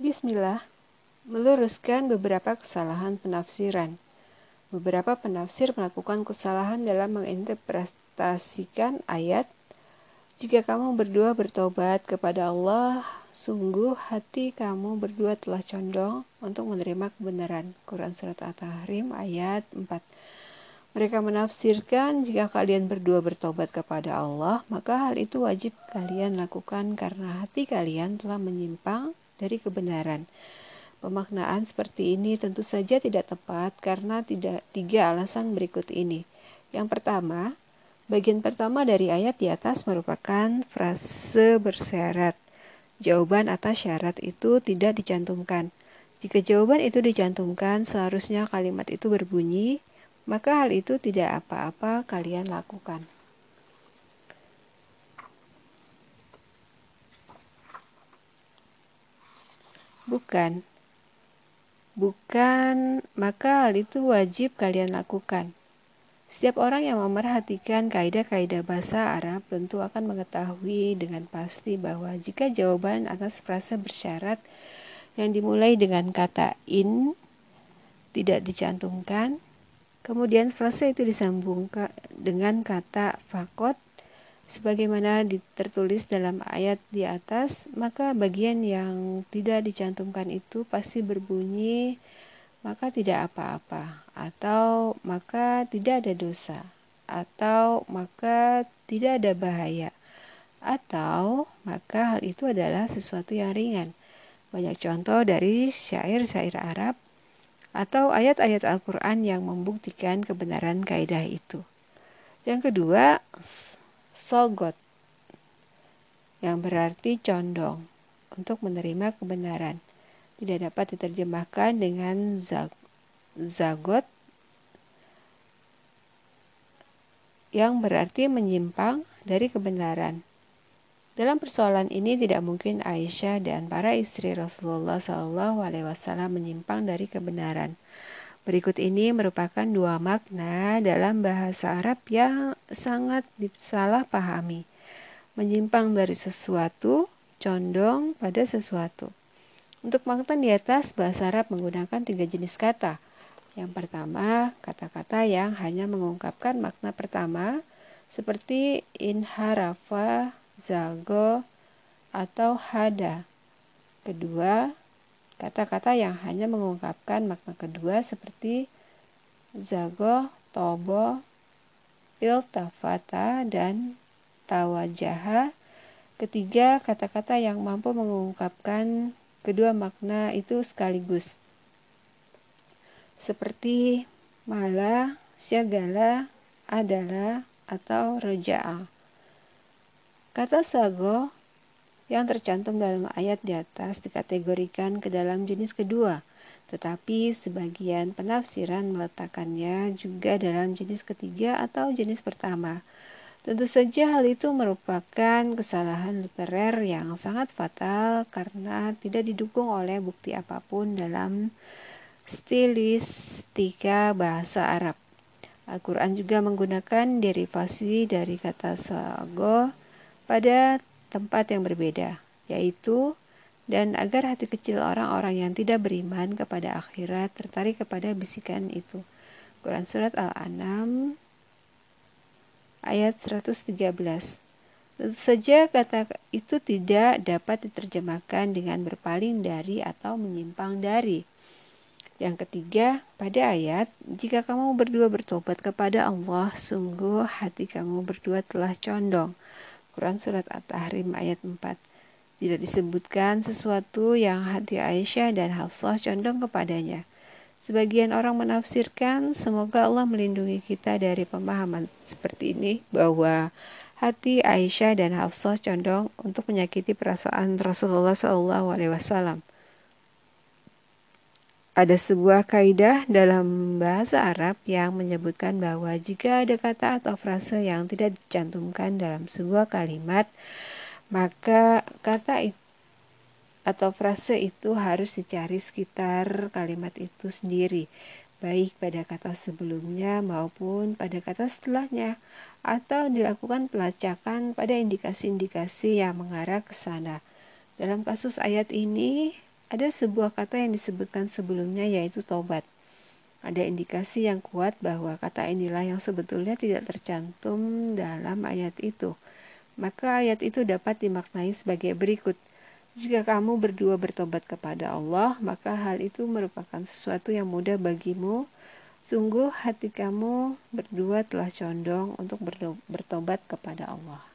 Bismillah, meluruskan beberapa kesalahan penafsiran. Beberapa penafsir melakukan kesalahan dalam menginterpretasikan ayat jika kamu berdua bertobat kepada Allah, sungguh hati kamu berdua telah condong untuk menerima kebenaran. Quran Surat At-Tahrim ayat 4 Mereka menafsirkan jika kalian berdua bertobat kepada Allah, maka hal itu wajib kalian lakukan karena hati kalian telah menyimpang dari kebenaran. Pemaknaan seperti ini tentu saja tidak tepat karena tidak tiga alasan berikut ini. Yang pertama, Bagian pertama dari ayat di atas merupakan frase bersyarat. Jawaban atas syarat itu tidak dicantumkan. Jika jawaban itu dicantumkan, seharusnya kalimat itu berbunyi, maka hal itu tidak apa-apa kalian lakukan. Bukan. Bukan, maka hal itu wajib kalian lakukan. Setiap orang yang memerhatikan kaidah-kaidah bahasa Arab tentu akan mengetahui dengan pasti bahwa jika jawaban atas frase bersyarat yang dimulai dengan kata in tidak dicantumkan, kemudian frase itu disambungkan dengan kata fakot sebagaimana tertulis dalam ayat di atas, maka bagian yang tidak dicantumkan itu pasti berbunyi maka tidak apa-apa, atau maka tidak ada dosa, atau maka tidak ada bahaya, atau maka hal itu adalah sesuatu yang ringan. Banyak contoh dari syair-syair Arab atau ayat-ayat Al-Quran yang membuktikan kebenaran kaidah itu. Yang kedua, sogot, yang berarti condong untuk menerima kebenaran tidak dapat diterjemahkan dengan zagot yang berarti menyimpang dari kebenaran. Dalam persoalan ini tidak mungkin Aisyah dan para istri Rasulullah Wasallam menyimpang dari kebenaran. Berikut ini merupakan dua makna dalam bahasa Arab yang sangat disalahpahami. Menyimpang dari sesuatu, condong pada sesuatu. Untuk makna di atas, bahasa Arab menggunakan tiga jenis kata. Yang pertama, kata-kata yang hanya mengungkapkan makna pertama, seperti inharafa, zago, atau hada. Kedua, kata-kata yang hanya mengungkapkan makna kedua seperti zago, tobo, iltafata, dan tawajaha. Ketiga, kata-kata yang mampu mengungkapkan Kedua makna itu sekaligus. Seperti mala, syagala, adalah, atau roja'a. Kata sago yang tercantum dalam ayat di atas dikategorikan ke dalam jenis kedua, tetapi sebagian penafsiran meletakkannya juga dalam jenis ketiga atau jenis pertama. Tentu saja hal itu merupakan kesalahan literer yang sangat fatal karena tidak didukung oleh bukti apa pun dalam stilistika bahasa Arab. Al-Quran juga menggunakan derivasi dari kata sago pada tempat yang berbeda, yaitu dan agar hati kecil orang-orang yang tidak beriman kepada akhirat tertarik kepada bisikan itu. Quran Surat Al-An'am ayat 113. Tentu saja kata itu tidak dapat diterjemahkan dengan berpaling dari atau menyimpang dari. Yang ketiga, pada ayat, jika kamu berdua bertobat kepada Allah, sungguh hati kamu berdua telah condong. Quran Surat At-Tahrim ayat 4. Tidak disebutkan sesuatu yang hati Aisyah dan Hafsah condong kepadanya. Sebagian orang menafsirkan, semoga Allah melindungi kita dari pemahaman seperti ini bahwa hati Aisyah dan Hafsah condong untuk menyakiti perasaan Rasulullah SAW. Ada sebuah kaidah dalam bahasa Arab yang menyebutkan bahwa jika ada kata atau frase yang tidak dicantumkan dalam sebuah kalimat, maka kata atau frase itu harus dicari sekitar kalimat itu sendiri, baik pada kata sebelumnya maupun pada kata setelahnya, atau dilakukan pelacakan pada indikasi-indikasi yang mengarah ke sana. Dalam kasus ayat ini, Ada sebuah kata yang disebutkan sebelumnya yaitu tobat. Ada indikasi yang kuat bahwa kata inilah yang sebetulnya tidak tercantum dalam ayat itu. Maka ayat itu dapat dimaknai sebagai berikut. Jika kamu berdua bertobat kepada Allah, maka hal itu merupakan sesuatu yang mudah bagimu. Sungguh hati kamu berdua telah condong untuk bertobat kepada Allah.